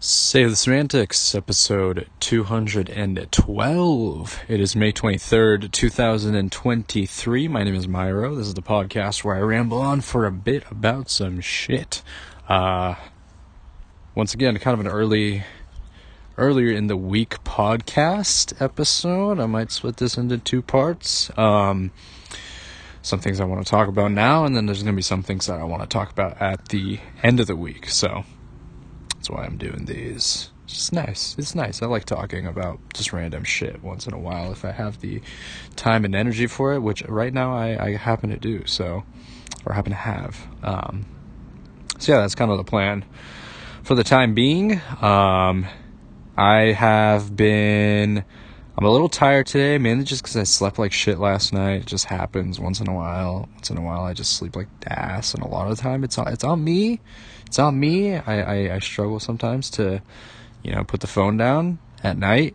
Save the Semantics, episode 212. It is May 23rd, 2023. My name is Myro. This is the podcast where I ramble on for a bit about some shit. Uh, once again, kind of an early, earlier in the week podcast episode. I might split this into two parts. Um, some things I want to talk about now, and then there's going to be some things that I want to talk about at the end of the week. So, that's why I'm doing these. It's nice. It's nice. I like talking about just random shit once in a while if I have the time and energy for it, which right now I, I happen to do, so, or happen to have. Um, so, yeah, that's kind of the plan for the time being. Um, I have been. I'm a little tired today, mainly just because I slept like shit last night. It just happens once in a while. Once in a while, I just sleep like ass, and a lot of the time, it's on, it's on me it's on me. I, I, I struggle sometimes to, you know, put the phone down at night.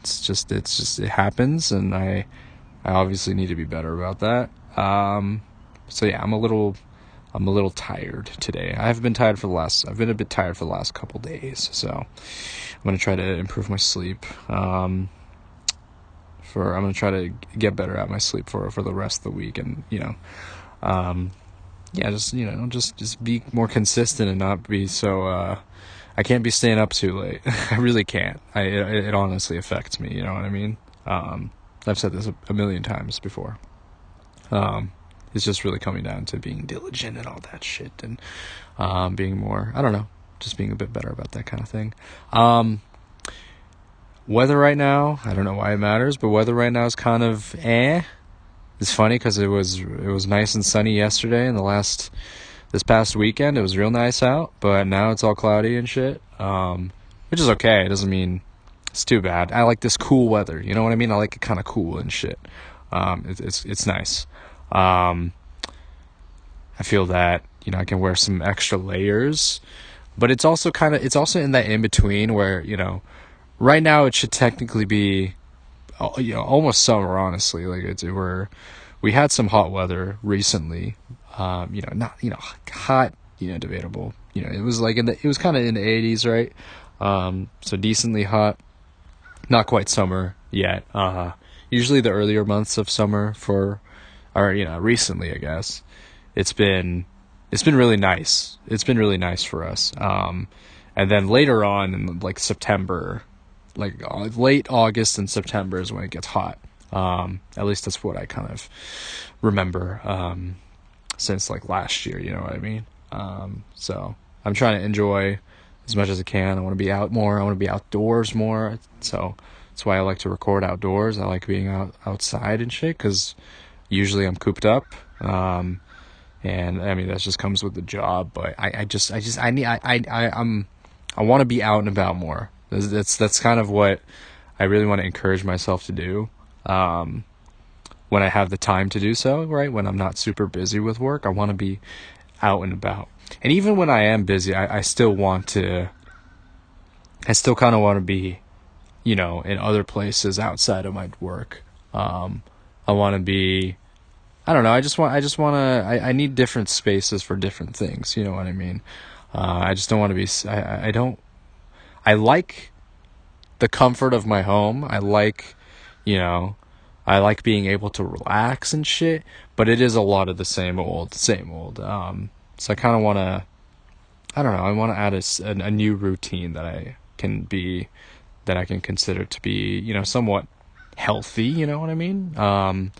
It's just it's just it happens, and I I obviously need to be better about that. Um, so yeah, I'm a little I'm a little tired today. I have been tired for the last I've been a bit tired for the last couple days, so I'm gonna try to improve my sleep. Um, for I'm gonna try to get better at my sleep for for the rest of the week, and you know, um, yeah, just you know, just just be more consistent and not be so. Uh, I can't be staying up too late. I really can't. I it, it, honestly affects me. You know what I mean? Um, I've said this a, a million times before. Um, it's just really coming down to being diligent and all that shit, and um, being more. I don't know, just being a bit better about that kind of thing. Um, weather right now, I don't know why it matters, but weather right now is kind of eh it's funny because it was it was nice and sunny yesterday and the last this past weekend it was real nice out but now it's all cloudy and shit um, which is okay. It doesn't mean it's too bad. I like this cool weather you know what i mean? I like it kind of cool and shit. Um, it, it's it's nice. Um, i feel that you know i can wear some extra layers but it's also kind of it's also in that in between where you know right now it should technically be you know, almost summer, honestly. Like it's we're we had some hot weather recently. Um, you know, not you know hot, you know, debatable. You know, it was like in the it was kind of in the 80s, right? Um, so decently hot. Not quite summer yet. Uh huh. usually the earlier months of summer for, or you know, recently I guess, it's been it's been really nice. It's been really nice for us. Um, and then later on in like September, like uh, late August and September is when it gets hot. Um, at least that's what I kind of remember um, since like last year. You know what I mean? Um, so I'm trying to enjoy as much as I can. I want to be out more. I want to be outdoors more. So that's why I like to record outdoors. I like being out outside and shit because usually I'm cooped up. Um, and I mean that just comes with the job. But I, I just I just I need I I, I I'm I want to be out and about more. That's that's kind of what I really want to encourage myself to do. Um, when I have the time to do so, right? When I'm not super busy with work, I want to be out and about. And even when I am busy, I, I still want to. I still kind of want to be, you know, in other places outside of my work. Um, I want to be. I don't know. I just want. I just want to. I, I need different spaces for different things. You know what I mean? Uh, I just don't want to be. I, I don't I like the comfort of my home. I like, you know, I like being able to relax and shit, but it is a lot of the same old, same old. Um, so I kind of want to, I don't know, I want to add a, a, new routine that I can be, that I can consider to be, you know, somewhat healthy, you know what I mean? Um,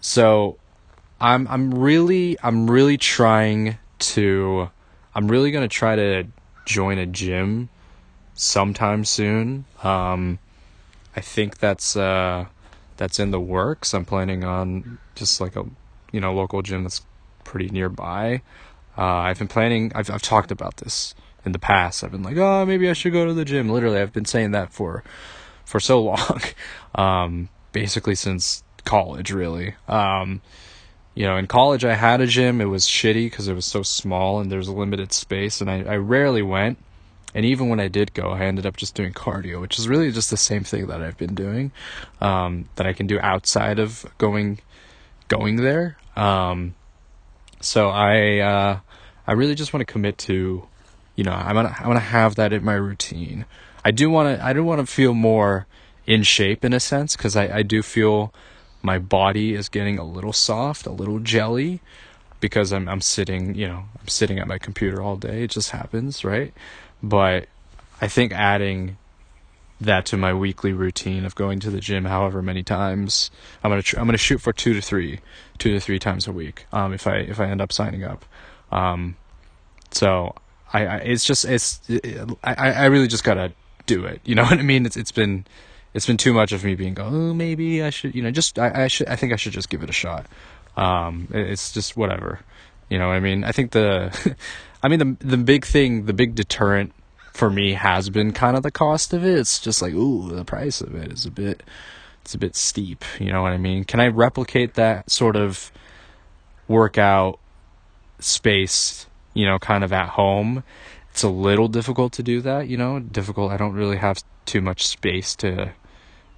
so I'm, I'm really, I'm really trying to, I'm really to try to join a gym sometime soon. Um, I think that's uh, that's in the works. I'm planning on just like a you know local gym that's pretty nearby. Uh, I've been planning. I've I've talked about this in the past. I've been like, oh, maybe I should go to the gym. Literally, I've been saying that for for so long, um, basically since college, really. Um, you know, in college I had a gym. It was shitty because it was so small and there's a limited space, and I, I rarely went. And even when I did go, I ended up just doing cardio, which is really just the same thing that I've been doing, um, that I can do outside of going, going there. Um, so I, uh, I really just want to commit to you know, I'm gonna, I'm gonna have that in my routine. I do want to, I do want to feel more in shape in a sense, cause I, I do feel my body is getting a little soft, a little jelly, because I'm, I'm sitting, you know, I'm sitting at my computer all day. It just happens, right? But I think adding that to my weekly routine of going to the gym however many times I'm gonna tr- I'm gonna shoot for two to three two to three times a week um, if I if I end up signing up. Um, so I, I, it's just it's it, I I really just gotta do it. You know what I mean? It's it's been it's been too much of me being oh maybe I should you know just I, I should I think I should just give it a shot. Um, it, it's just whatever. You know what I mean? I think the I mean the the big thing the big deterrent for me has been kind of the cost of it. It's just like, ooh, the price of it is a bit it's a bit steep, you know what I mean? Can I replicate that sort of workout space, you know, kind of at home? It's a little difficult to do that, you know, difficult. I don't really have too much space to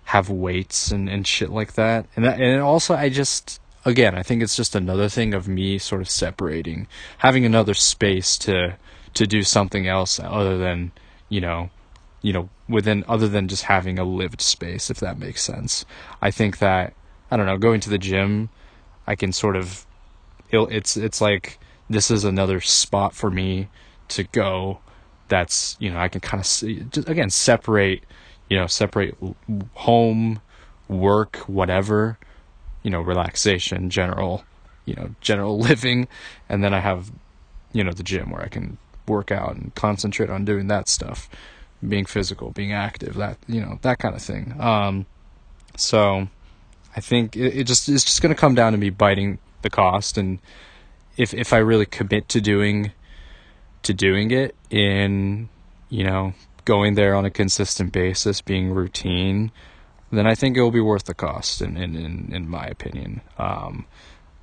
have weights and, and shit like that. And that, and also I just again, I think it's just another thing of me sort of separating, having another space to to do something else other than you know you know within other than just having a lived space if that makes sense. I think that i don't know going to the gym i can sort of it's it's like this is another spot for me to go that's you know i can kind of see, just, again separate you know separate home work whatever you know relaxation general you know general living and then i have you know the gym where i can work out and concentrate on doing that stuff, being physical, being active, that you know that kind of thing. Um, so I think it, it just it's just going to come down to me biting the cost, and if if I really commit to doing to doing it in you know going there on a consistent basis, being routine, then I think it will be worth the cost. In in in, in my opinion, um,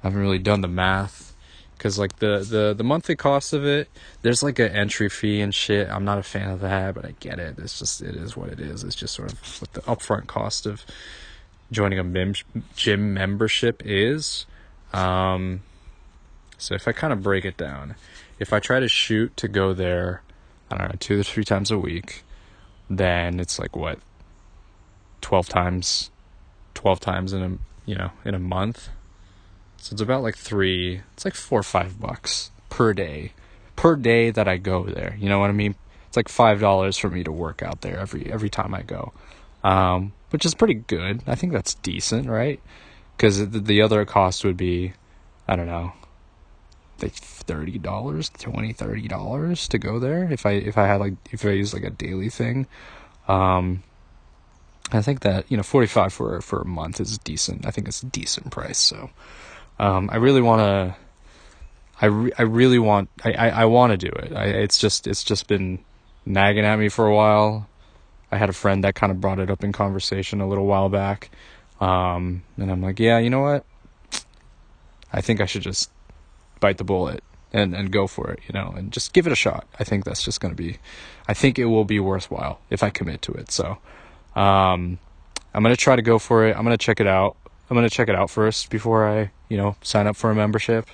I haven't really done the math because like the, the the monthly cost of it there's like an entry fee and shit. I'm not a fan of that but i get it. It's just it is what it is. It's just sort of what the upfront cost of joining a mem- gym membership is. Um, so if i kind of break it down if i try to shoot to go there i don't know two to three times a week then it's like what 12 times 12 times in a you know in a month so it's about like three, it's like four or five bucks per day. Per day that I go there. You know what I mean? It's like five dollars for me to work out there every every time I go. Um, which is pretty good. I think that's decent, right? Because the, the other cost would be, I don't know, like thirty dollars, twenty, thirty dollars to go there. If I if I had like if I use like a daily thing, um, I think that you know forty five for for a month is decent. I think it's a decent price. So, um, I really want to. I, re- I really want I, I, I want to do it. I, it's just it's just been nagging at me for a while. I had a friend that kind of brought it up in conversation a little while back, um, and I'm like, yeah, you know what? I think I should just bite the bullet and and go for it, you know, and just give it a shot. I think that's just going to be, I think it will be worthwhile if I commit to it. So, um, I'm gonna try to go for it. I'm gonna check it out. I'm gonna check it out first before I, you know, sign up for a membership.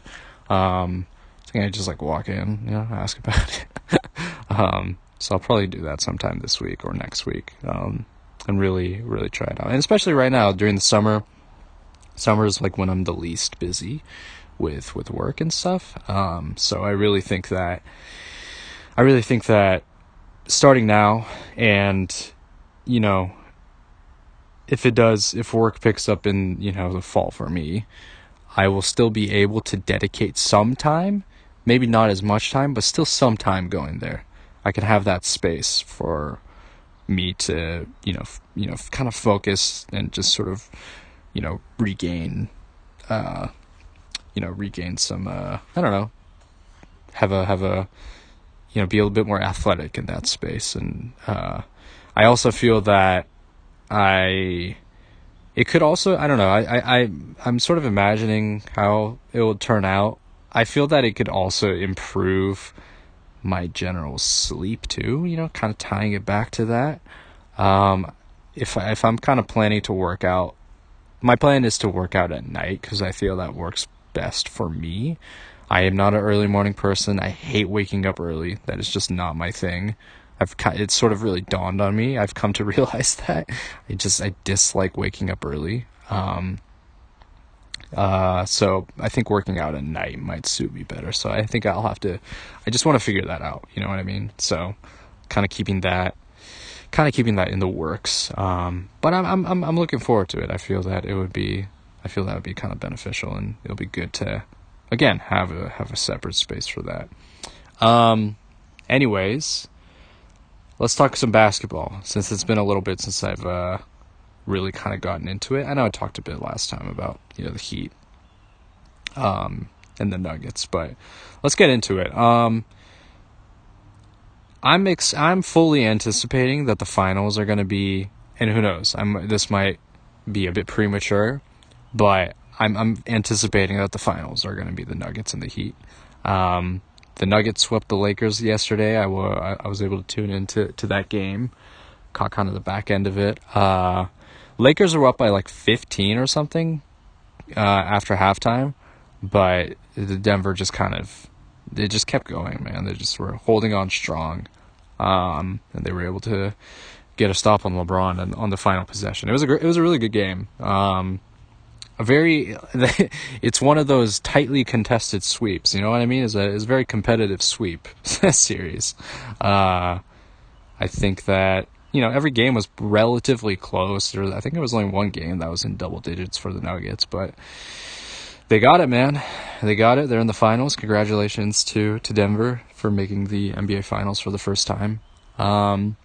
Um, I think I just like walk in, you know, ask about it. um, so I'll probably do that sometime this week or next week, um, and really, really try it out. And especially right now during the summer, summer is like when I'm the least busy with with work and stuff. Um, so I really think that I really think that starting now and you know if it does, if work picks up in, you know, the fall for me, I will still be able to dedicate some time, maybe not as much time, but still some time going there. I can have that space for me to, you know, f- you know, kind of focus and just sort of, you know, regain, uh, you know, regain some, uh, I don't know, have a, have a, you know, be a little bit more athletic in that space. And, uh, I also feel that I it could also I don't know I, I I'm sort of imagining how it will turn out. I feel that it could also improve my general sleep too. You know, kind of tying it back to that. Um, if I, if I'm kind of planning to work out, my plan is to work out at night because I feel that works best for me. I am not an early morning person. I hate waking up early. That is just not my thing. I've it's sort of really dawned on me. I've come to realize that I just I dislike waking up early. Um, uh, so I think working out at night might suit me better. So I think I'll have to. I just want to figure that out. You know what I mean? So kind of keeping that, kind of keeping that in the works. Um, but I'm I'm I'm looking forward to it. I feel that it would be. I feel that would be kind of beneficial, and it'll be good to, again, have a have a separate space for that. Um, anyways, let's talk some basketball since it's been a little bit since I've uh, really kind of gotten into it. I know I talked a bit last time about you know the Heat um, and the Nuggets, but let's get into it. Um, I'm ex- I'm fully anticipating that the finals are going to be, and who knows, I'm this might be a bit premature, but I'm I'm anticipating that the finals are going to be the Nuggets and the Heat. Um, the Nuggets swept the Lakers yesterday. I, was able to tune into to that game, caught kind of the back end of it. Uh, Lakers were up by like 15 or something uh, after halftime, but the Denver just kind of they just kept going, man. They just were holding on strong, um, and they were able to get a stop on LeBron and on the final possession. It was a it was a really good game. Um, a very it's one of those tightly contested sweeps. You know what I mean? It's a it's a very competitive sweep series. Uh, I think that you know, every game was relatively close. There, I think it was only one game that was in double digits for the Nuggets, but they got it, man. They got it. They're in the finals. Congratulations to to Denver for making the NBA Finals for the first time. Um,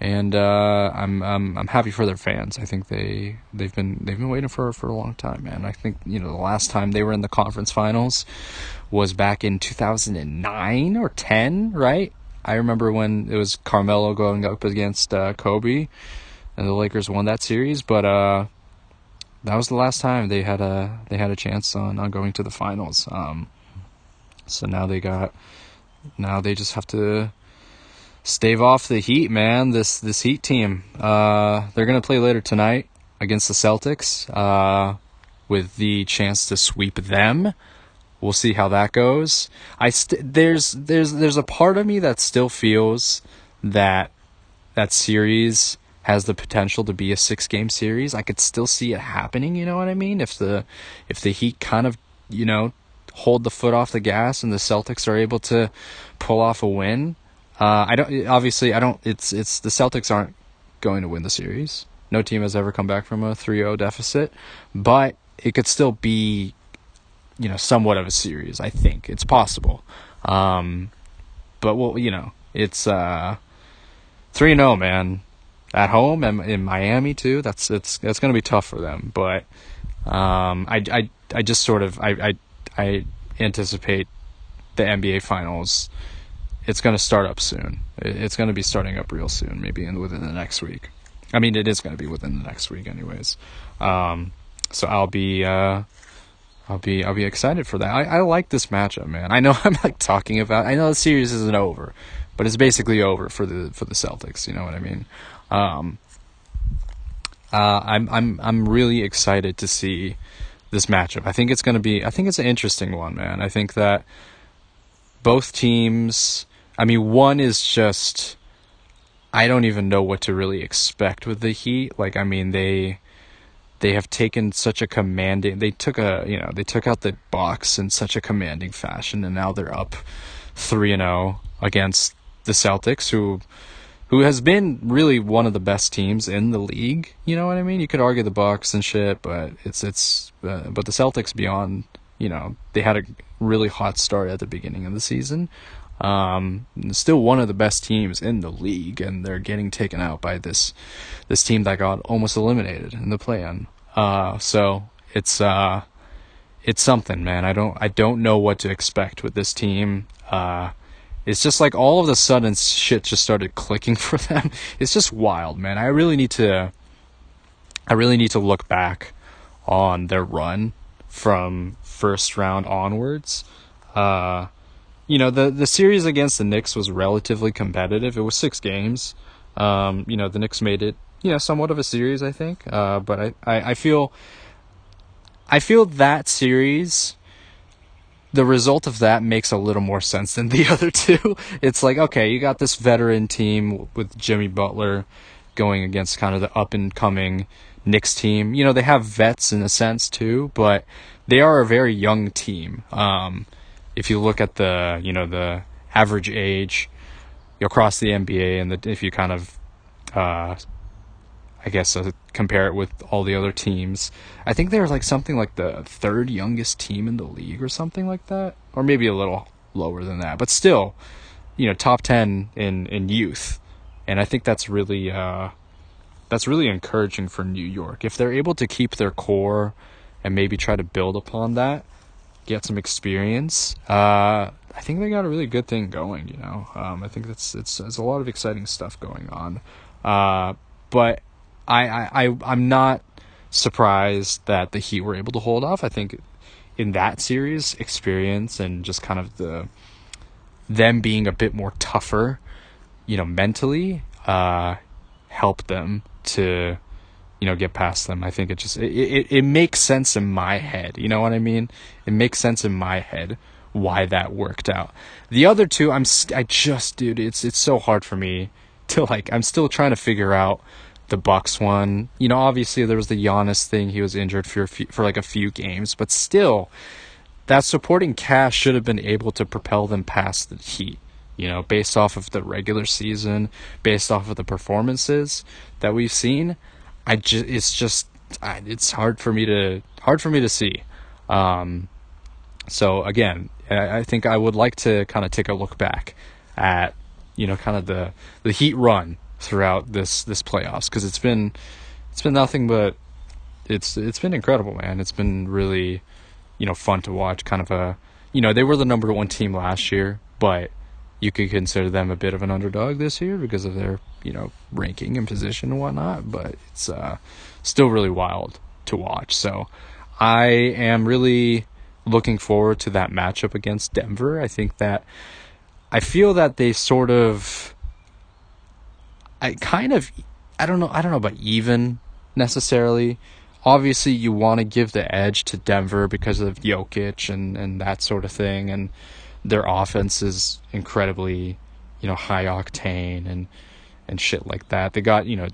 and uh, I'm I'm I'm happy for their fans. I think they they've been they've been waiting for for a long time, man. I think you know the last time they were in the conference finals was back in 2009 or 10, right? I remember when it was Carmelo going up against uh, Kobe, and the Lakers won that series. But uh, that was the last time they had a they had a chance on, on going to the finals. Um, so now they got now they just have to stave off the Heat, man. This this Heat team. Uh, they're gonna play later tonight against the Celtics, uh, with the chance to sweep them. We'll see how that goes. I st- there's there's there's a part of me that still feels that that series has the potential to be a six game series. I could still see it happening, you know what I mean? If the if the Heat kind of, you know, hold the foot off the gas and the Celtics are able to pull off a win. Uh, I don't obviously I don't it's it's the Celtics aren't going to win the series. No team has ever come back from a 3-0 deficit, but it could still be you know, somewhat of a series. I think it's possible. Um, but well, you know, it's uh, three and zero, oh, man. At home and in Miami too. That's it's that's gonna be tough for them. But um, I, I I just sort of I I I anticipate the NBA finals. It's gonna start up soon. It's gonna be starting up real soon, maybe in within the next week. I mean, it is gonna be within the next week, anyways. Um, so I'll be uh, I'll be I'll be excited for that. I, I like this matchup, man. I know I'm like talking about. I know the series isn't over, but it's basically over for the for the Celtics. You know what I mean? Um, uh, I'm I'm I'm really excited to see this matchup. I think it's going to be. I think it's an interesting one, man. I think that both teams. I mean, one is just. I don't even know what to really expect with the Heat. Like, I mean, they they have taken such a commanding they took a you know they took out the Bucks in such a commanding fashion and now they're up 3 and 0 against the Celtics who who has been really one of the best teams in the league you know what i mean you could argue the bucks and shit but it's it's uh, but the Celtics beyond you know they had a really hot start at the beginning of the season um, still one of the best teams in the league, and they're getting taken out by this this team that got almost eliminated in the play-in. Uh, so it's uh, it's something, man. I don't I don't know what to expect with this team. Uh, it's just like all of a sudden shit just started clicking for them. It's just wild, man. I really need to I really need to look back on their run from first round onwards. Uh, you know the the series against the Knicks was relatively competitive. It was six games. Um, you know the Knicks made it you know somewhat of a series, I think. Uh, but I, I, I feel I feel that series. the result of that makes a little more sense than the other two. It's like, okay, you got this veteran team with Jimmy Butler going against kind of the up and coming Knicks team. You know, they have vets in a sense too, but they are a very young team. Um, if you look at the, you know, the average age across the NBA and the, if you kind of, uh, I guess uh, compare it with all the other teams. I think they're like something like the third youngest team in the league or something like that, or maybe a little lower than that, but still, you know, top ten in in youth, and I think that's really uh, that's really encouraging for New York if they're able to keep their core and maybe try to build upon that, get some experience. Uh, I think they got a really good thing going. You know, um, I think that's it's it's a lot of exciting stuff going on. Uh, but I, I, I I'm not surprised that the Heat were able to hold off. I think in that series, experience and just kind of the them being a bit more tougher, you know, mentally, uh, helped them to, you know, get past them. I think it just it, it it makes sense in my head. You know what I mean? It makes sense in my head why that worked out. The other two, I'm I just dude, it's it's so hard for me to like. I'm still trying to figure out the Bucks one. You know, obviously there was the Giannis thing; he was injured for few, for like a few games, but still, that supporting cast should have been able to propel them past the Heat. You know, based off of the regular season, based off of the performances that we've seen, I just it's just I, it's hard for me to hard for me to see. Um, so again, I, I think I would like to kind of take a look back at you know kind of the the Heat run throughout this this playoffs because it's been it's been nothing but it's it's been incredible, man. It's been really you know fun to watch. Kind of a you know they were the number one team last year, but you could consider them a bit of an underdog this year because of their you know ranking and position and whatnot. But it's uh, still really wild to watch. So I am really looking forward to that matchup against Denver. I think that I feel that they sort of I kind of I don't know I don't know about even necessarily. Obviously, you want to give the edge to Denver because of Jokic and and that sort of thing, and their offense is incredibly, you know, high octane and and shit like that. They got you know,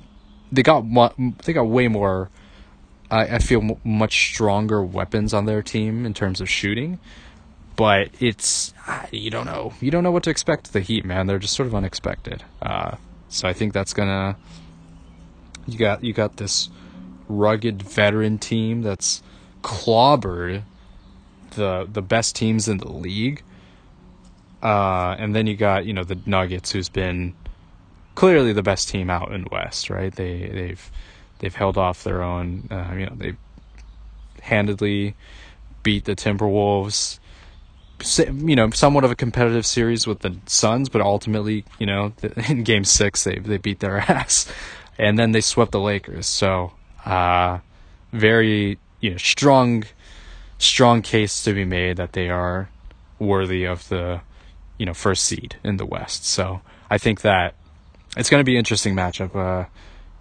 they got they got way more. I, I feel much stronger weapons on their team in terms of shooting, but it's you don't know you don't know what to expect the Heat, man. They're just sort of unexpected. Uh, so I think that's gonna you got you got this rugged veteran team that's clobbered the the best teams in the league. Uh, and then you got you know the Nuggets, who's been clearly the best team out in the West, right? They they've they've held off their own. Uh, you know they handedly beat the Timberwolves you know, somewhat of a competitive series with the Suns, but ultimately, you know, in Game Six they they beat their ass, and then they swept the Lakers. So, uh, very you know strong, strong case to be made that they are worthy of the you know first seed in the West. So I think that it's going to be an interesting matchup. Uh,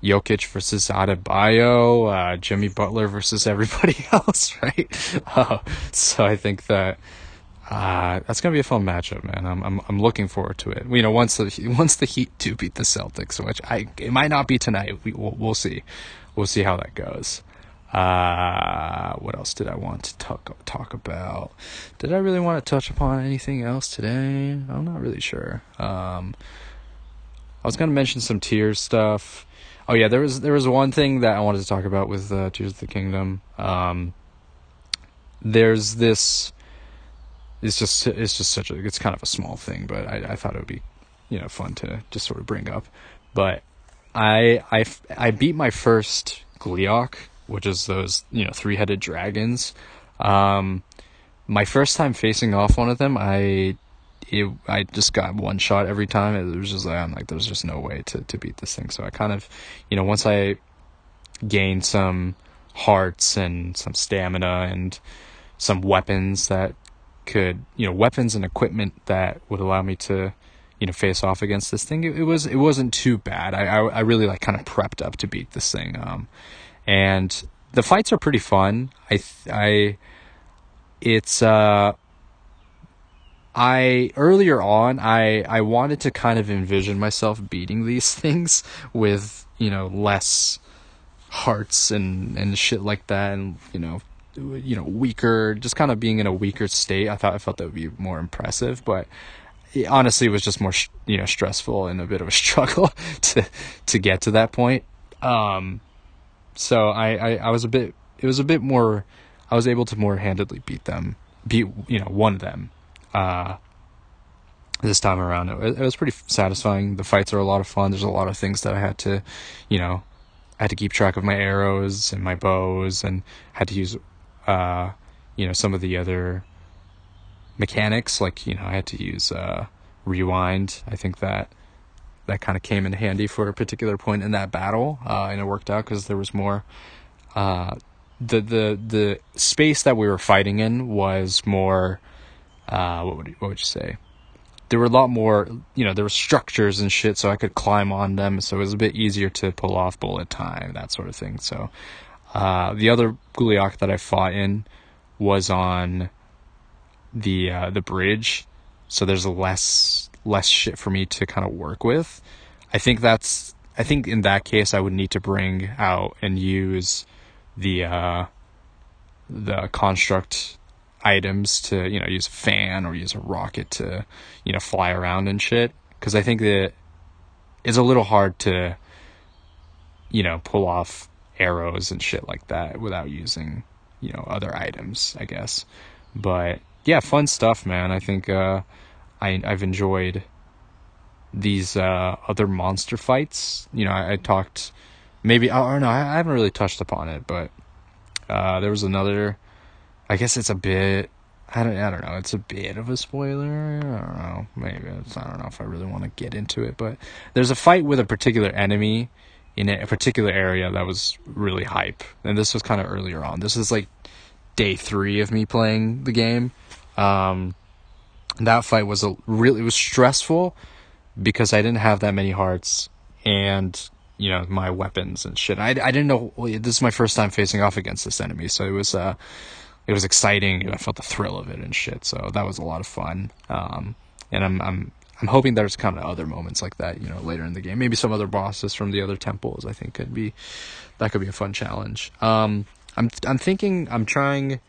Jokic versus Adebayo, uh, Jimmy Butler versus everybody else, right? Uh, so I think that uh, that's gonna be a fun matchup, man. I'm I'm I'm looking forward to it. You know, once the once the Heat do beat the Celtics, which I it might not be tonight. We we'll, we'll see, we'll see how that goes. Uh, what else did I want to talk talk about? Did I really want to touch upon anything else today? I'm not really sure. Um, I was gonna mention some Tears stuff. Oh yeah, there was there was one thing that I wanted to talk about with uh, Tears of the Kingdom. Um, there's this it's just it's just such a it's kind of a small thing, but I, I thought it would be you know fun to just sort of bring up. But I I I beat my first Gleeok, which is those you know three headed dragons. Um, my first time facing off one of them, I it, I just got one shot every time. It was just like I'm like there's just no way to to beat this thing. So I kind of you know once I gained some hearts and some stamina and some weapons that could you know weapons and equipment that would allow me to you know face off against this thing it, it was it wasn't too bad I, I, I really like kind of prepped up to beat this thing um and the fights are pretty fun. I I it's uh I earlier on I I wanted to kind of envision myself beating these things with you know less hearts and and shit like that and you know you know weaker just kind of being in a weaker state. I thought i felt that would be more impressive but it, honestly it was just more you know stressful and a bit of a struggle to to get to that point. Um so I, I i was a bit it was a bit more i was able to more handedly beat them beat you know one of them uh this time around. It, it was pretty satisfying. The fights are a lot of fun. There's a lot of things that i had to you know I had to keep track of my arrows and my bows and had to use uh, you know, some of the other mechanics, like, you know, I had to use uh, rewind. I think that that kind of came in handy for a particular point in that battle, uh, and it worked out because there was more. Uh, the the the space that we were fighting in was more. Uh, what would you, what would you say? There were a lot more, you know, there were structures and shit, so I could climb on them, so it was a bit easier to pull off bullet time, that sort of thing. So, uh, the other Gleeok that I fought in was on the uh, the bridge, so there's less less shit for me to kind of work with. I think that's I think in that case I would need to bring out and use the uh, the construct items to you know use a fan or use a rocket to you know fly around and shit because I think that it's a little hard to you know pull off arrows and shit like that without using, you know, other items, I guess. But yeah, fun stuff, man. I think uh, I I've enjoyed these uh, other monster fights. You know, I, I talked maybe I don't know. I, I, haven't really touched upon it, but uh, there was another. I guess it's a bit. I don't. I don't know. It's a bit of a spoiler. I don't know. Maybe it's, I don't know if I really want to get into it, but there's a fight with a particular enemy in a particular area that was really hype. And this was kind of earlier on. This is like day three of me playing the game. Um, that fight was a really it was stressful because I didn't have that many hearts and you know my weapons and shit. I I didn't know this is my first time facing off against this enemy, so it was uh it was exciting. I felt the thrill of it and shit. So that was a lot of fun. Um, and I'm I'm I'm hoping there's kind of other moments like that, you know, later in the game. Maybe some other bosses from the other temples. I think could be that could be a fun challenge. Um, I'm I'm thinking I'm trying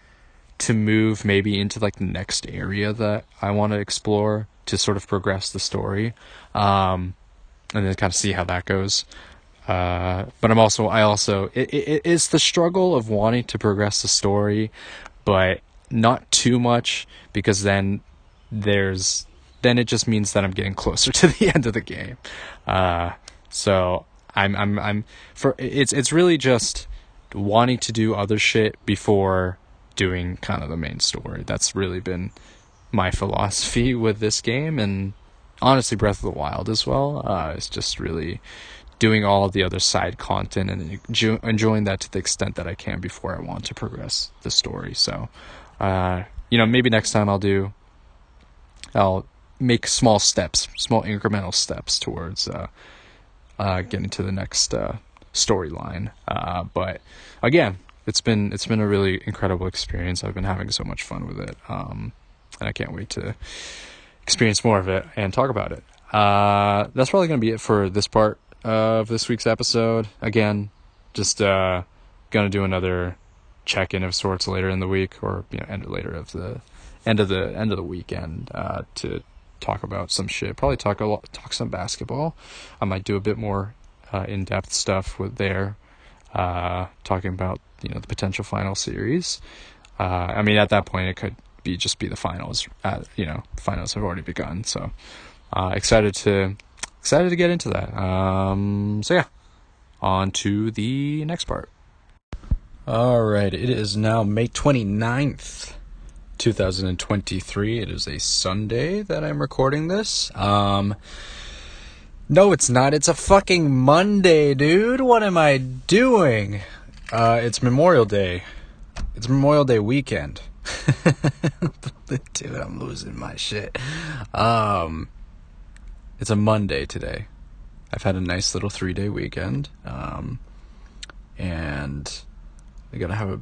to move maybe into like the next area that I want to explore to sort of progress the story, um, and then kind of see how that goes. Uh, but I'm also I also it, it, it's the struggle of wanting to progress the story, but not too much because then there's then it just means that I'm getting closer to the end of the game. Uh, so I'm I'm I'm for it's it's really just wanting to do other shit before doing kind of the main story. That's really been my philosophy with this game and honestly Breath of the Wild as well. Uh, it's just really doing all the other side content and enjoying that to the extent that I can before I want to progress the story. So, uh, you know, maybe next time I'll do, I'll make small steps, small incremental steps towards uh, uh, getting to the next uh, storyline. Uh, but again, it's been it's been a really incredible experience. I've been having so much fun with it, um, and I can't wait to experience more of it and talk about it. Uh, that's probably going to be it for this part of this week's episode. Again, just uh, gonna do another check in of sorts later in the week, or you know, end later of the end of the end of the weekend uh, to talk about some shit. Probably talk a lot, talk some basketball. I might do a bit more uh, in depth stuff with there, uh, talking about you know the potential final series. Uh, I mean, at that point, it could be just be the finals. At, you know, finals have already begun, so uh, excited to excited to get into that. Um, so yeah, on to the next part. All right, it is now May 29th. 2023. It is a Sunday that I'm recording this. Um, no, it's not. It's a fucking Monday, dude. What am I doing? Uh, it's Memorial Day. It's Memorial Day weekend. dude, I'm losing my shit. Um, it's a Monday today. I've had a nice little three day weekend. Um, and I gotta have a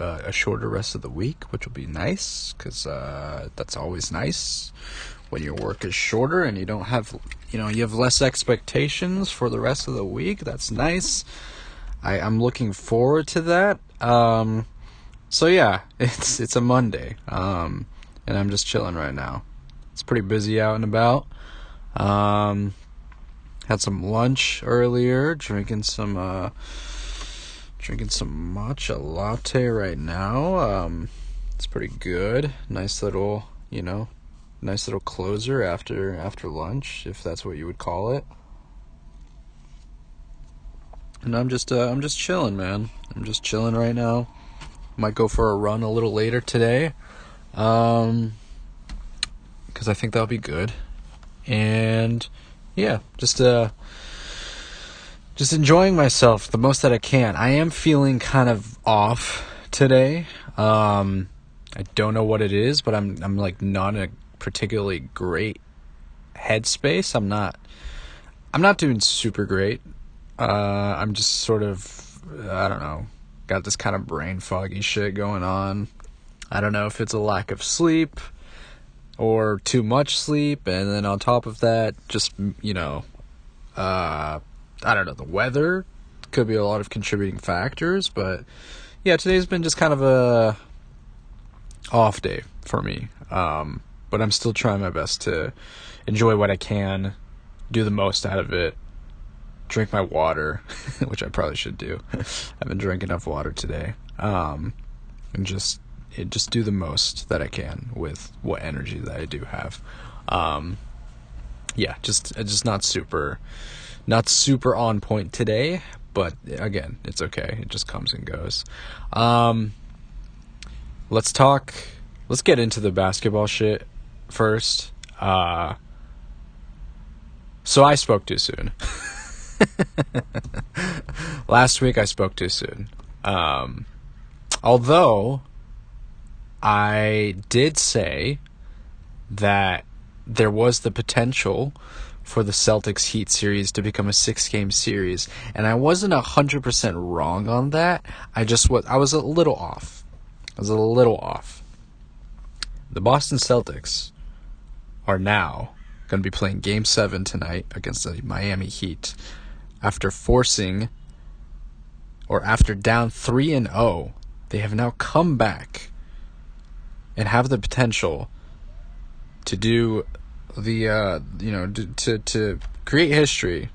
uh, a shorter rest of the week, which will be nice because uh, that's always nice when your work is shorter and you don't have, you know, you have less expectations for the rest of the week. That's nice. I, I'm looking forward to that. Um, so yeah, it's it's a Monday, um, and I'm just chilling right now. It's pretty busy out and about. Um, had some lunch earlier, drinking some uh, drinking some matcha latte right now. Um, it's pretty good. Nice little, you know, nice little closer after after lunch, if that's what you would call it. And I'm just uh, I'm just chilling, man. I'm just chilling right now. Might go for a run a little later today. Um, because I think that'll be good. And yeah, just uh just enjoying myself the most that I can. I am feeling kind of off today. Um I don't know what it is, but I'm I'm like not in a particularly great headspace. I'm not I'm not doing super great. Uh I'm just sort of I don't know, got this kind of brain foggy shit going on. I don't know if it's a lack of sleep or too much sleep, and then on top of that, just you know, uh, I don't know, the weather could be a lot of contributing factors, but yeah, today's been just kind of a off day for me. Um, but I'm still trying my best to enjoy what I can, do the most out of it, drink my water, which I probably should do. I haven't drank enough water today. Um, and just just do the most that I can with what energy that I do have. Um, yeah, just just not super, not super on point today. But again, it's okay. It just comes and goes. Um, let's talk. Let's get into the basketball shit first. Uh, so I spoke too soon. Last week I spoke too soon. Um, although I did say that there was the potential for the Celtics Heat series to become a six game series, and I wasn't hundred percent wrong on that. I just was I was a little off. I was a little off. The Boston Celtics are now going to be playing Game Seven tonight against the Miami Heat after forcing or after down three and zero. Oh, they have now come back and have the potential to do the uh, you know to to create history,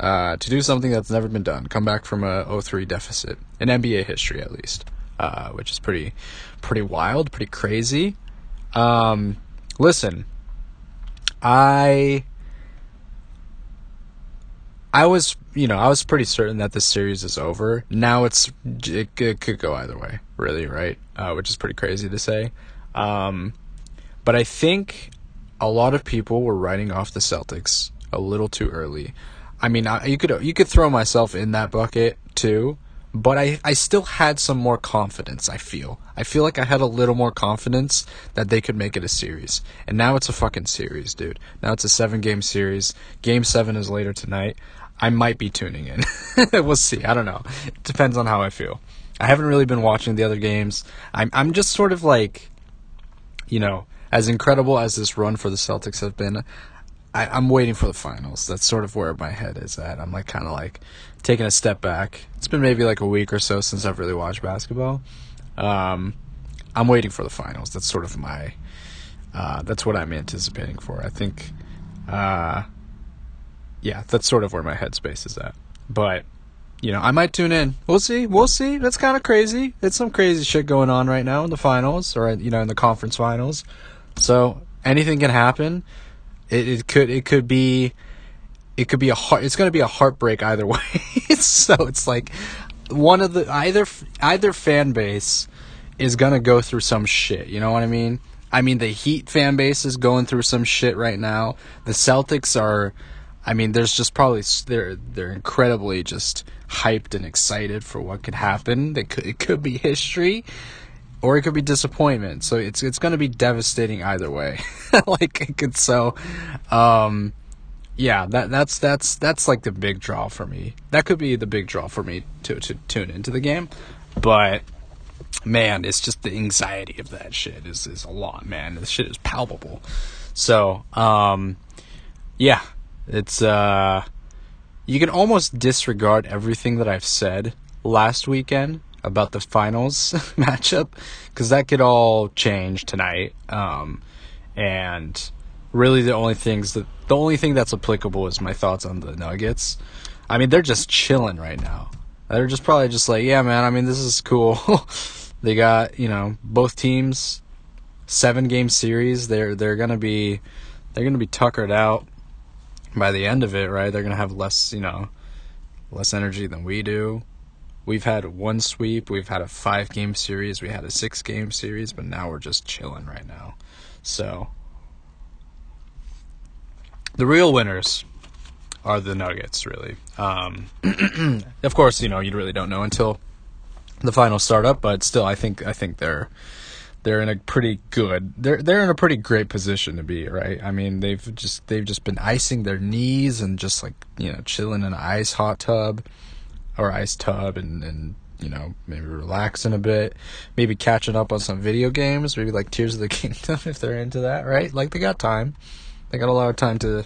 uh, to do something that's never been done. Come back from a 0-3 deficit in NBA history, at least, uh, which is pretty pretty wild, pretty crazy. Um, listen, I. I was, you know, I was pretty certain that this series is over. Now it's it, it could go either way, really, right? Uh, which is pretty crazy to say. Um, but I think a lot of people were writing off the Celtics a little too early. I mean, I, you could you could throw myself in that bucket too, but I I still had some more confidence. I feel I feel like I had a little more confidence that they could make it a series. And now it's a fucking series, dude. Now it's a seven game series. Game seven is later tonight. I might be tuning in. we'll see. I don't know. It depends on how I feel. I haven't really been watching the other games. I'm I'm just sort of like you know, as incredible as this run for the Celtics have been, I, am waiting for the finals. That's sort of where my head is at. I'm like kind of like taking a step back. It's been maybe like a week or so since I've really watched basketball. Um, I'm waiting for the finals. That's sort of my. Uh, that's what I'm anticipating for. I think. Uh, yeah, that's sort of where my headspace is at. But you know, I might tune in. We'll see. We'll see. That's kind of crazy. It's some crazy shit going on right now in the finals, or you know, in the conference finals. So anything can happen. It, it could it could be it could be a heart. It's going to be a heartbreak either way. so it's like one of the either either fan base is going to go through some shit. You know what I mean? I mean, the Heat fan base is going through some shit right now. The Celtics are I mean, there's just probably they're they're incredibly just hyped and excited for what could happen. It could it could be history, or it could be disappointment. So it's it's going to be devastating either way. like it could so, um, yeah. That that's that's that's like the big draw for me. That could be the big draw for me to to tune into the game, but man, it's just the anxiety of that shit is is a lot, man. This shit is palpable. So, um, yeah, it's uh, you can almost disregard everything that I've said last weekend about the finals matchup because that could all change tonight. Um, and really, the only things that the only thing that's applicable is my thoughts on the Nuggets. I mean, they're just chilling right now. They're just probably just like, yeah, man. I mean, this is cool. they got you know both teams seven game series. They're they're gonna be they're gonna be tuckered out by the end of it, right? They're gonna have less you know less energy than we do. We've had one sweep, we've had a five game series, we had a six game series, but now we're just chilling right now. So the real winners are the Nuggets, really. Um, of course, you know you really don't know until the final startup, but still, I think I think they're they're in a pretty good they're they're in a pretty great position to be right. I mean they've just they've just been icing their knees and just like you know chilling in an ice hot tub or ice tub and and you know maybe relaxing a bit, maybe catching up on some video games, maybe like Tears of the Kingdom if they're into that, right? Like they got time, they got a lot of time to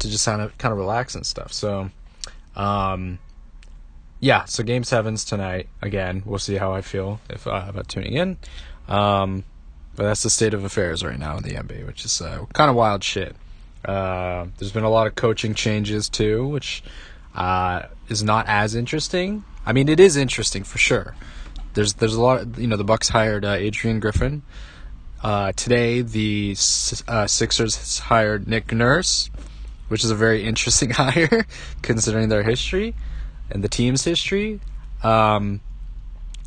to just kind of kind of relax and stuff. So, um, yeah. So game seven's tonight. Again, we'll see how I feel if uh, about tuning in. Um, but that's the state of affairs right now in the NBA, which is uh, kind of wild shit. Uh, there's been a lot of coaching changes too, which uh, is not as interesting. I mean, it is interesting for sure. There's there's a lot. Of, you know, the Bucks hired uh, Adrian Griffin. Uh, today, the uh, Sixers hired Nick Nurse, which is a very interesting hire considering their history and the team's history. Um,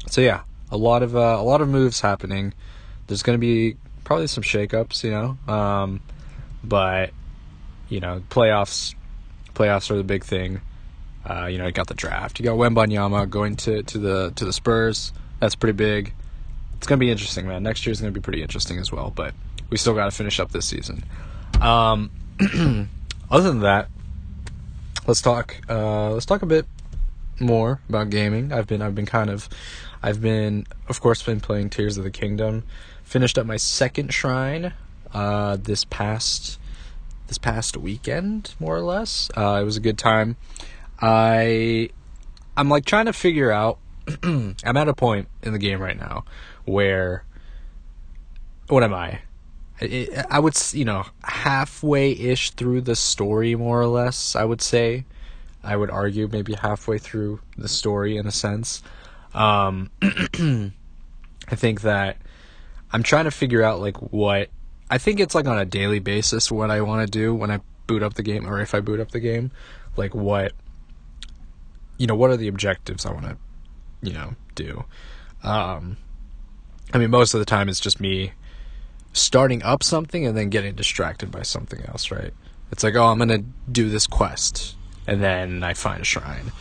so yeah, a lot of uh, a lot of moves happening. There's going to be probably some shakeups, you know, um, but you know, playoffs playoffs are the big thing. Uh, you know, you got the draft. You got Wembanyama going to, to the to the Spurs. That's pretty big. It's gonna be interesting, man. Next year's gonna be pretty interesting as well. But we still got to finish up this season. Um, other than that, let's talk. Uh, let's talk a bit more about gaming. I've been I've been kind of I've been of course been playing Tears of the Kingdom. Finished up my second shrine uh, this past this past weekend, more or less. Uh, it was a good time. I I'm like trying to figure out. I'm at a point in the game right now where what am I? I would you know halfway ish through the story more or less. I would say. I would argue maybe halfway through the story in a sense. Um, I think that I'm trying to figure out like what I think it's like on a daily basis what I want to do when I boot up the game or if I boot up the game, like what you know, what are the objectives I want to, you know, do. Um, I mean, most of the time it's just me starting up something and then getting distracted by something else, right? It's like, oh, I'm gonna do this quest, and then I find a shrine,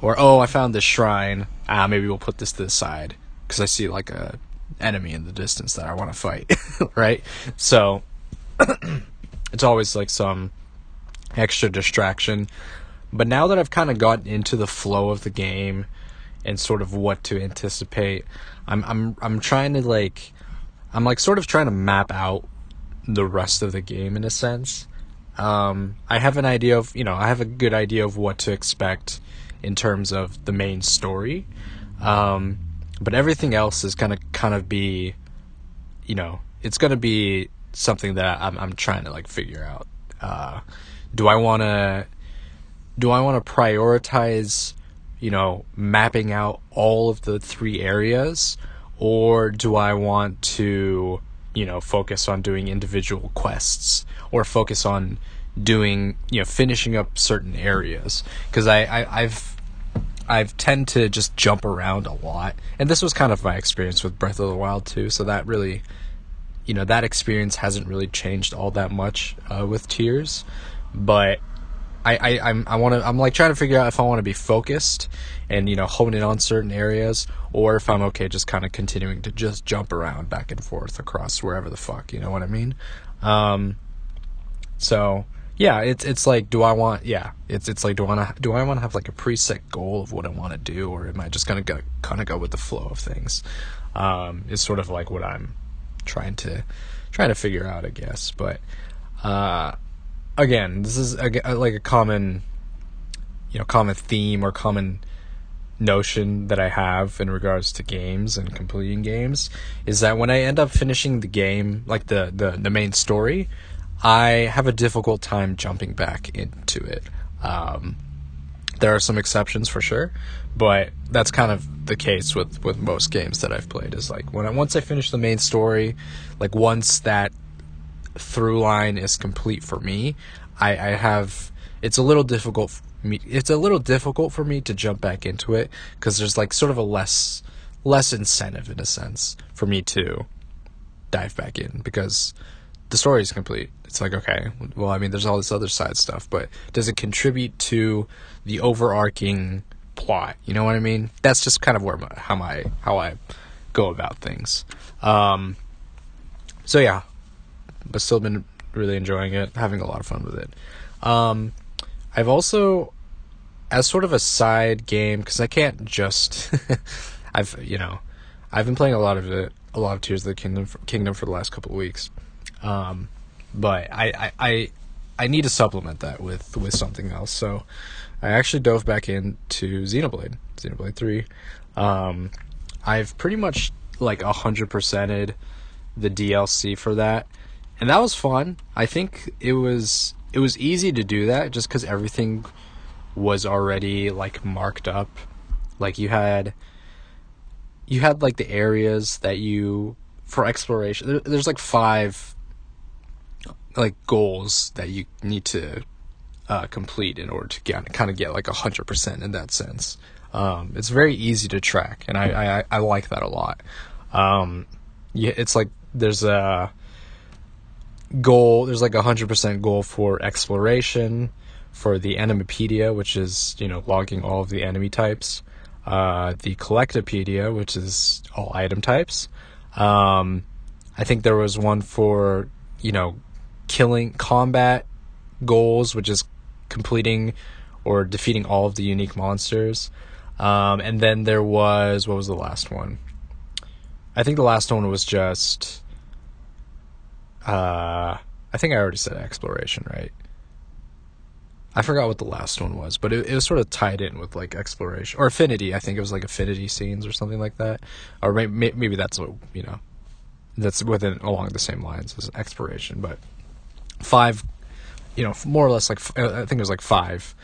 or oh, I found this shrine. Ah, maybe we'll put this to the side because I see like a enemy in the distance that I want to fight, right? So it's always like some extra distraction but now that I've kind of gotten into the flow of the game and sort of what to anticipate, I'm I'm I'm trying to like I'm like sort of trying to map out the rest of the game in a sense. Um, I have an idea of you know I have a good idea of what to expect in terms of the main story, um, but everything else is gonna kind of be, you know, it's gonna be something that I'm I'm trying to like figure out. Uh, do I want to do I want to prioritize, you know, mapping out all of the three areas, or do I want to, you know, focus on doing individual quests or focus on doing, you know, finishing up certain areas? Because I, I I've I've tend to just jump around a lot, and this was kind of my experience with Breath of the Wild too. So that really, you know, that experience hasn't really changed all that much uh, with Tears, but I, I I'm I want to I'm like trying to figure out if I want to be focused and you know hone in on certain areas or if I'm okay just kind of continuing to just jump around back and forth across wherever the fuck you know what I mean. Um, so yeah, it's it's like, do I want? Yeah, it's it's like, do I want to do I want to have like a preset goal of what I want to do, or am I just gonna go kind of go with the flow of things? Um, it's sort of like what I'm trying to trying to figure out, I guess. But uh, again, this is a, like a common, you know, common theme or common notion that I have in regards to games and completing games is that when I end up finishing the game, like the the, the main story, I have a difficult time jumping back into it. Um, there are some exceptions for sure, but that's kind of the case with, with most games that I've played. Is like when I, once I finish the main story, like once that through line is complete for me, I, I have it's a little difficult me. It's a little difficult for me to jump back into it because there's like sort of a less less incentive in a sense for me to dive back in because the story is complete. It's like, okay, well, I mean, there's all this other side stuff, but does it contribute to the overarching plot? You know what I mean? That's just kind of where my, how my how I go about things. Um, so yeah, but still been really enjoying it, having a lot of fun with it. Um, I've also, as sort of a side game, because I can't just, I've you know, I've been playing a lot of it, a lot of Tears of the Kingdom, for, Kingdom for the last couple of weeks. Um, but I, I, I, I need to supplement that with with something else. So I actually dove back into Xenoblade, Xenoblade Three. Um, I've pretty much like a hundred percented the DLC for that, and that was fun. I think it was it was easy to do that just because everything was already like marked up. Like you had you had like the areas that you for exploration. there's like five like goals that you need to uh, complete in order to get kind of get like a hundred percent in that sense. Um, it's very easy to track, and I, I, I like that a lot. Um, yeah, it's like there's a goal. There's like a hundred percent goal for exploration, for the Enemypedia, which is you know logging all of the enemy types. Uh, the Collectopedia, which is all item types. Um, I think there was one for you know killing combat goals, which is completing or defeating all of the unique monsters. Um, and then there was what was the last one? I think the last one was just. Uh, I think I already said exploration, right? I forgot what the last one was, but it, it was sort of tied in with like exploration or affinity. I think it was like affinity scenes or something like that, or maybe, maybe that's what you know, that's within along the same lines as exploration. But five, you know, more or less like I think it was like five,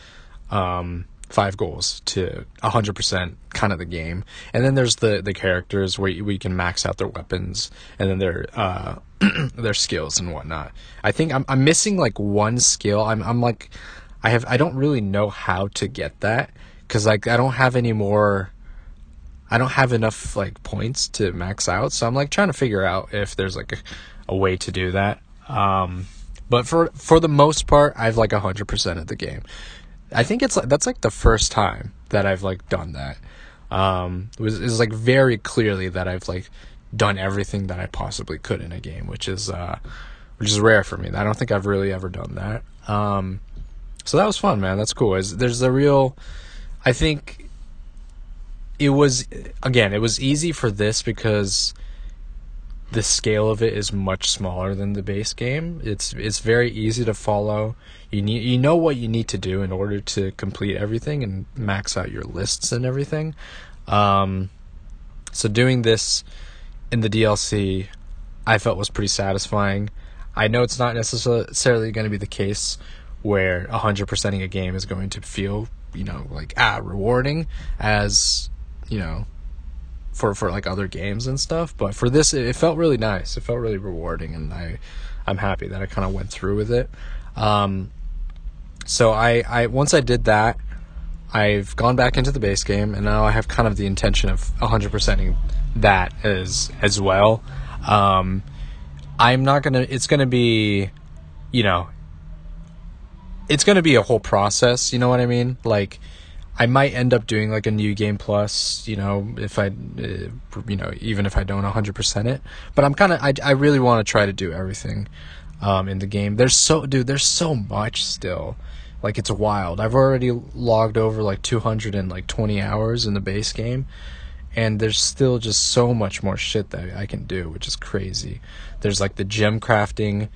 um, five goals to hundred percent kind of the game. And then there's the the characters where we can max out their weapons and then their uh their skills and whatnot. I think I'm I'm missing like one skill. I'm I'm like I have I don't really know how to get that because like I don't have any more. I don't have enough like points to max out, so I'm like trying to figure out if there's like a, a way to do that. Um, but for for the most part, I've like hundred percent of the game. I think it's like that's like the first time that I've like done that. Um, it was is like very clearly that I've like done everything that I possibly could in a game, which is uh, which is rare for me. I don't think I've really ever done that. Um, so that was fun, man. That's cool. there's a real, I think it was again, it was easy for this because the scale of it is much smaller than the base game. It's it's very easy to follow. You need you know what you need to do in order to complete everything and max out your lists and everything. Um, so doing this in the DLC, I felt was pretty satisfying. I know it's not necessarily going to be the case where 100%ing a game is going to feel, you know, like ah rewarding as, you know, for for like other games and stuff. But for this, it, felt really nice. It felt really rewarding, and I I'm happy that I kind of went through with it. Um, so I I once I did that, I've gone back into the base game, and now I have kind of the intention of 100%ing that as as well. Um, I'm not gonna. It's gonna be, you know, it's gonna be a whole process. You know what I mean? Like I might end up doing like a new game plus, you know, if I, uh, you know, even if I don't 100% it. But I'm kind of, I, I really want to try to do everything. um, in the game. There's so dude, there's so much still. Like it's wild. I've already logged over like 220 hours in the base game, and there's still just so much more shit that I can do, which is crazy. There's like the gem crafting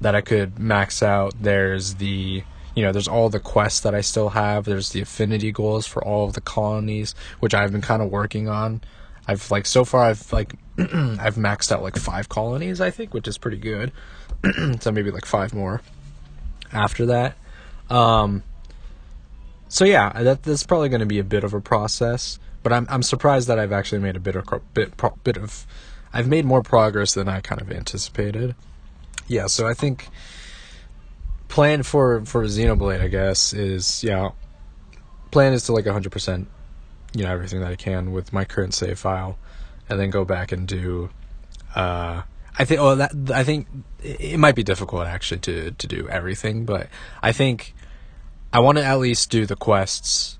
that I could max out. There's the you know, there's all the quests that I still have. There's the affinity goals for all of the colonies, which I've been kind of working on. I've like so far I've like I've maxed out like five colonies I think, which is pretty good. so maybe like five more after that. Um, so yeah, that that's probably going to be a bit of a process, but I'm I'm surprised that I've actually made a bit of bit bit of I've made more progress than I kind of anticipated. Yeah, so I think plan for for Xenoblade, I guess, is yeah. Plan is to like 100%, you know, everything that I can with my current save file, and then go back and do. Uh, I think. Oh, that I think it might be difficult actually to to do everything, but I think I want to at least do the quests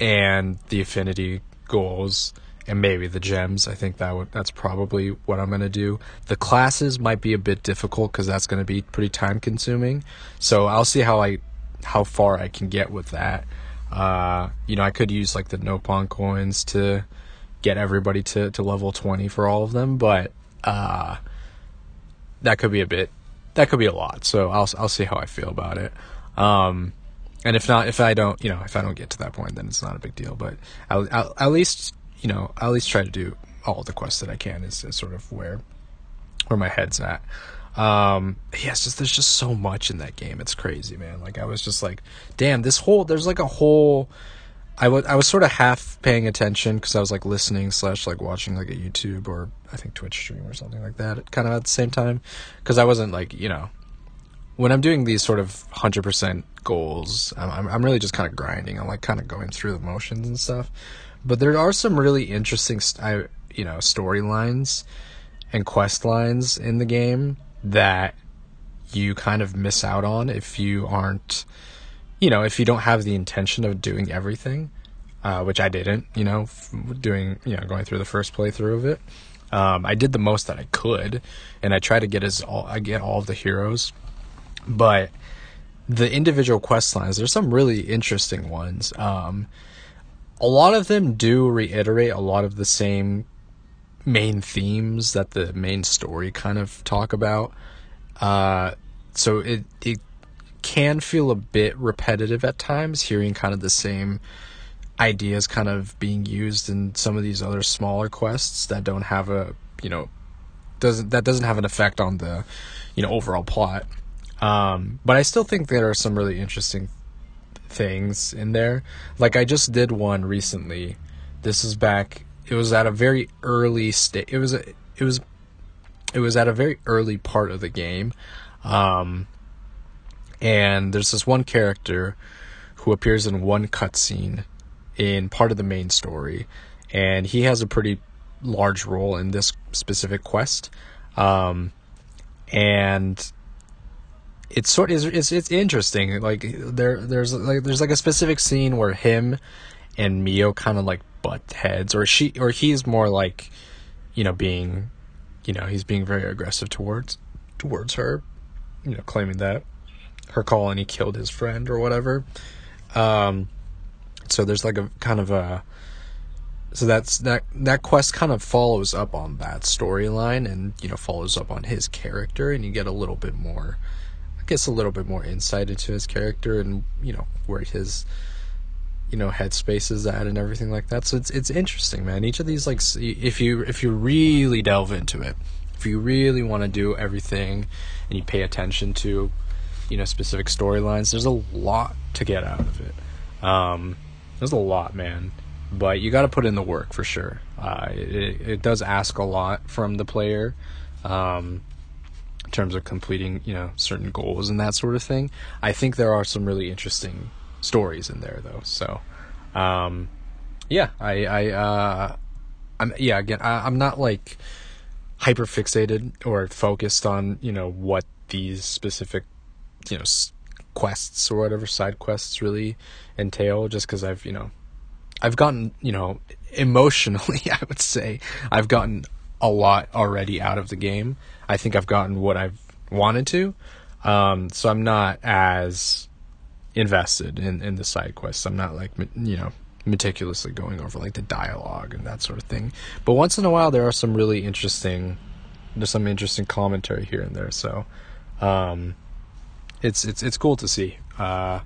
and the affinity goals and maybe the gems. I think that would, that's probably what I'm going to do. The classes might be a bit difficult cuz that's going to be pretty time consuming. So I'll see how I how far I can get with that. Uh, you know, I could use like the Nopon coins to get everybody to to level 20 for all of them, but uh, that could be a bit that could be a lot. So I'll I'll see how I feel about it. Um, and if not, if I don't, you know, if I don't get to that point, then it's not a big deal. But I'll, I'll at least, you know, at least try to do all the quests that I can. Is, is sort of where where my head's at. Um, just there's just so much in that game. It's crazy, man. Like I was just like, damn, this whole there's like a whole. I was sort of half paying attention because I was like listening slash like watching like a YouTube or I think Twitch stream or something like that, kind of at the same time, because I wasn't like you know when I'm doing these sort of 100% goals, I'm, I'm really just kind of grinding. I'm like kind of going through the motions and stuff. But there are some really interesting, I, you know, storylines and quest lines in the game that you kind of miss out on if you aren't, you know, if you don't have the intention of doing everything, uh, which I didn't, you know, doing, you know, going through the first playthrough of it. Um, I did the most that I could, and I tried to get as all I get all of the heroes but the individual quest lines, there's some really interesting ones. Um, a lot of them do reiterate a lot of the same main themes that the main story kind of talk about. Uh, so it it can feel a bit repetitive at times, hearing kind of the same ideas kind of being used in some of these other smaller quests that don't have a you know doesn't that doesn't have an effect on the you know overall plot. Um, but I still think there are some really interesting things in there. Like I just did one recently. This is back. It was at a very early state. It was a, it was it was at a very early part of the game. Um, and there's this one character who appears in one cutscene in part of the main story, and he has a pretty large role in this specific quest. Um, and it's sort of, it's it's interesting. Like there there's like there's like a specific scene where him and Mio kind of like butt heads, or she or he's more like, you know, being, you know, he's being very aggressive towards towards her, you know, claiming that her call and he killed his friend or whatever. Um, so there's like a kind of a so that's that that quest kind of follows up on that storyline and you know follows up on his character and you get a little bit more gets a little bit more insight into his character and you know where his you know headspace is at and everything like that. So it's it's interesting, man. Each of these like if you if you really delve into it, if you really want to do everything and you pay attention to you know specific storylines, there's a lot to get out of it. Um, there's a lot, man. But you got to put in the work for sure. Uh, it, it does ask a lot from the player. Um, in terms of completing, you know, certain goals and that sort of thing. I think there are some really interesting stories in there though. So, um, yeah, I, I, uh, I'm, yeah, again, I, I'm not like hyper fixated or focused on, you know, what these specific, you know, quests or whatever side quests really entail just because I've, you know, I've gotten, you know, emotionally, I would say, I've gotten a lot already out of the game. I think I've gotten what I've wanted to. Um, so I'm not as invested in in the side quests. I'm not like you know meticulously going over like the dialogue and that sort of thing. But once in a while, there are some really interesting. There's some interesting commentary here and there. So, um, it's it's it's cool to see. Uh,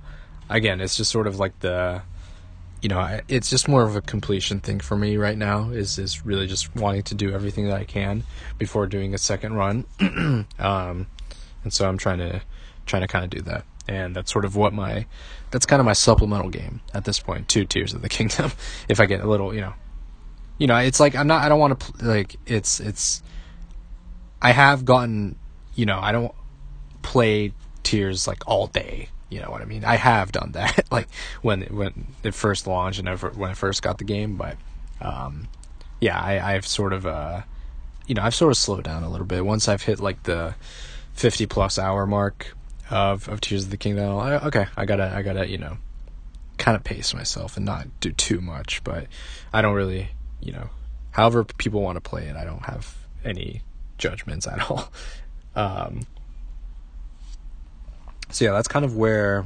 again, it's just sort of like the you know, it's just more of a completion thing for me right now. Is is really just wanting to do everything that I can before doing a second run, um, and so I'm trying to trying to kind of do that, and that's sort of what my that's kind of my supplemental game at this point. To Tears of the Kingdom. if I get a little, you know, you know, it's like I'm not. I don't want to like. It's it's. I have gotten, you know, I don't play Tears like all day you know what I mean? I have done that, like when when it first launched and when I first got the game. But um, yeah, I, I've sort of uh, you know I've sort of slowed down a little bit once I've hit like the fifty plus hour mark of of Tears of the Kingdom. I, okay, I gotta I gotta you know kind of pace myself and not do too much. But I don't really you know however people want to play it. I don't have any judgments at all. Um, so yeah, that's kind of where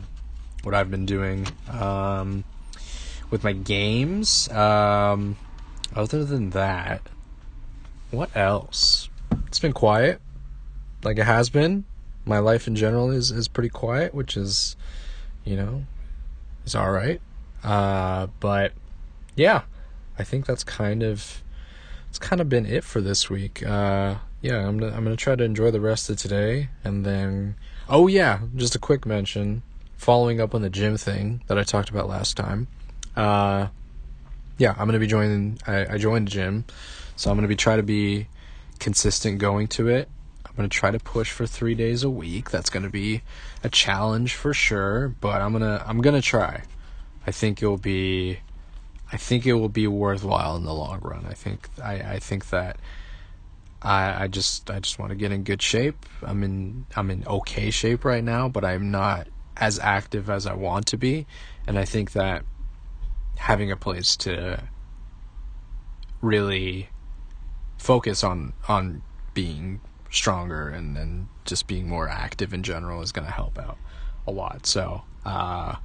what I've been doing um, with my games. Um, other than that, what else? It's been quiet, like it has been. My life in general is is pretty quiet, which is, you know, is all right. Uh, but yeah, I think that's kind of it's kind of been it for this week. Uh, yeah, I'm gonna, I'm gonna try to enjoy the rest of today, and then Oh yeah, just a quick mention, following up on the gym thing that I talked about last time. Uh, yeah, I'm gonna be joining. I, I joined the gym, so I'm gonna be try to be consistent going to it. I'm gonna try to push for three days a week. That's gonna be a challenge for sure, but I'm gonna I'm gonna try. I think it'll be I think it will be worthwhile in the long run. I think I, I think that I, I just I just want to get in good shape. I'm in I'm in okay shape right now, but I'm not as active as I want to be, and I think that having a place to really focus on on being stronger and and just being more active in general is going to help out a lot. So, uh,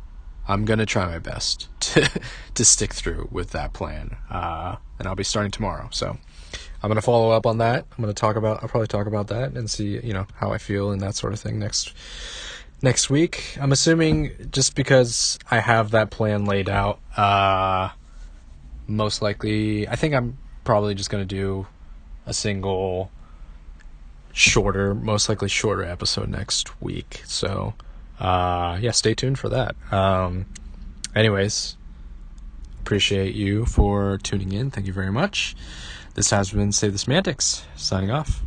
I'm going to try my best to to stick through with that plan. Uh, and I'll be starting tomorrow. So, I'm gonna follow up on that. I'm gonna talk about. I'll probably talk about that and see, you know, how I feel and that sort of thing next next week. I'm assuming just because I have that plan laid out. Uh, most likely, I think I'm probably just gonna do a single shorter, most likely shorter episode next week. So, uh, yeah, stay tuned for that. Um, anyways, appreciate you for tuning in. Thank you very much. This has been Save the Semantics, signing off.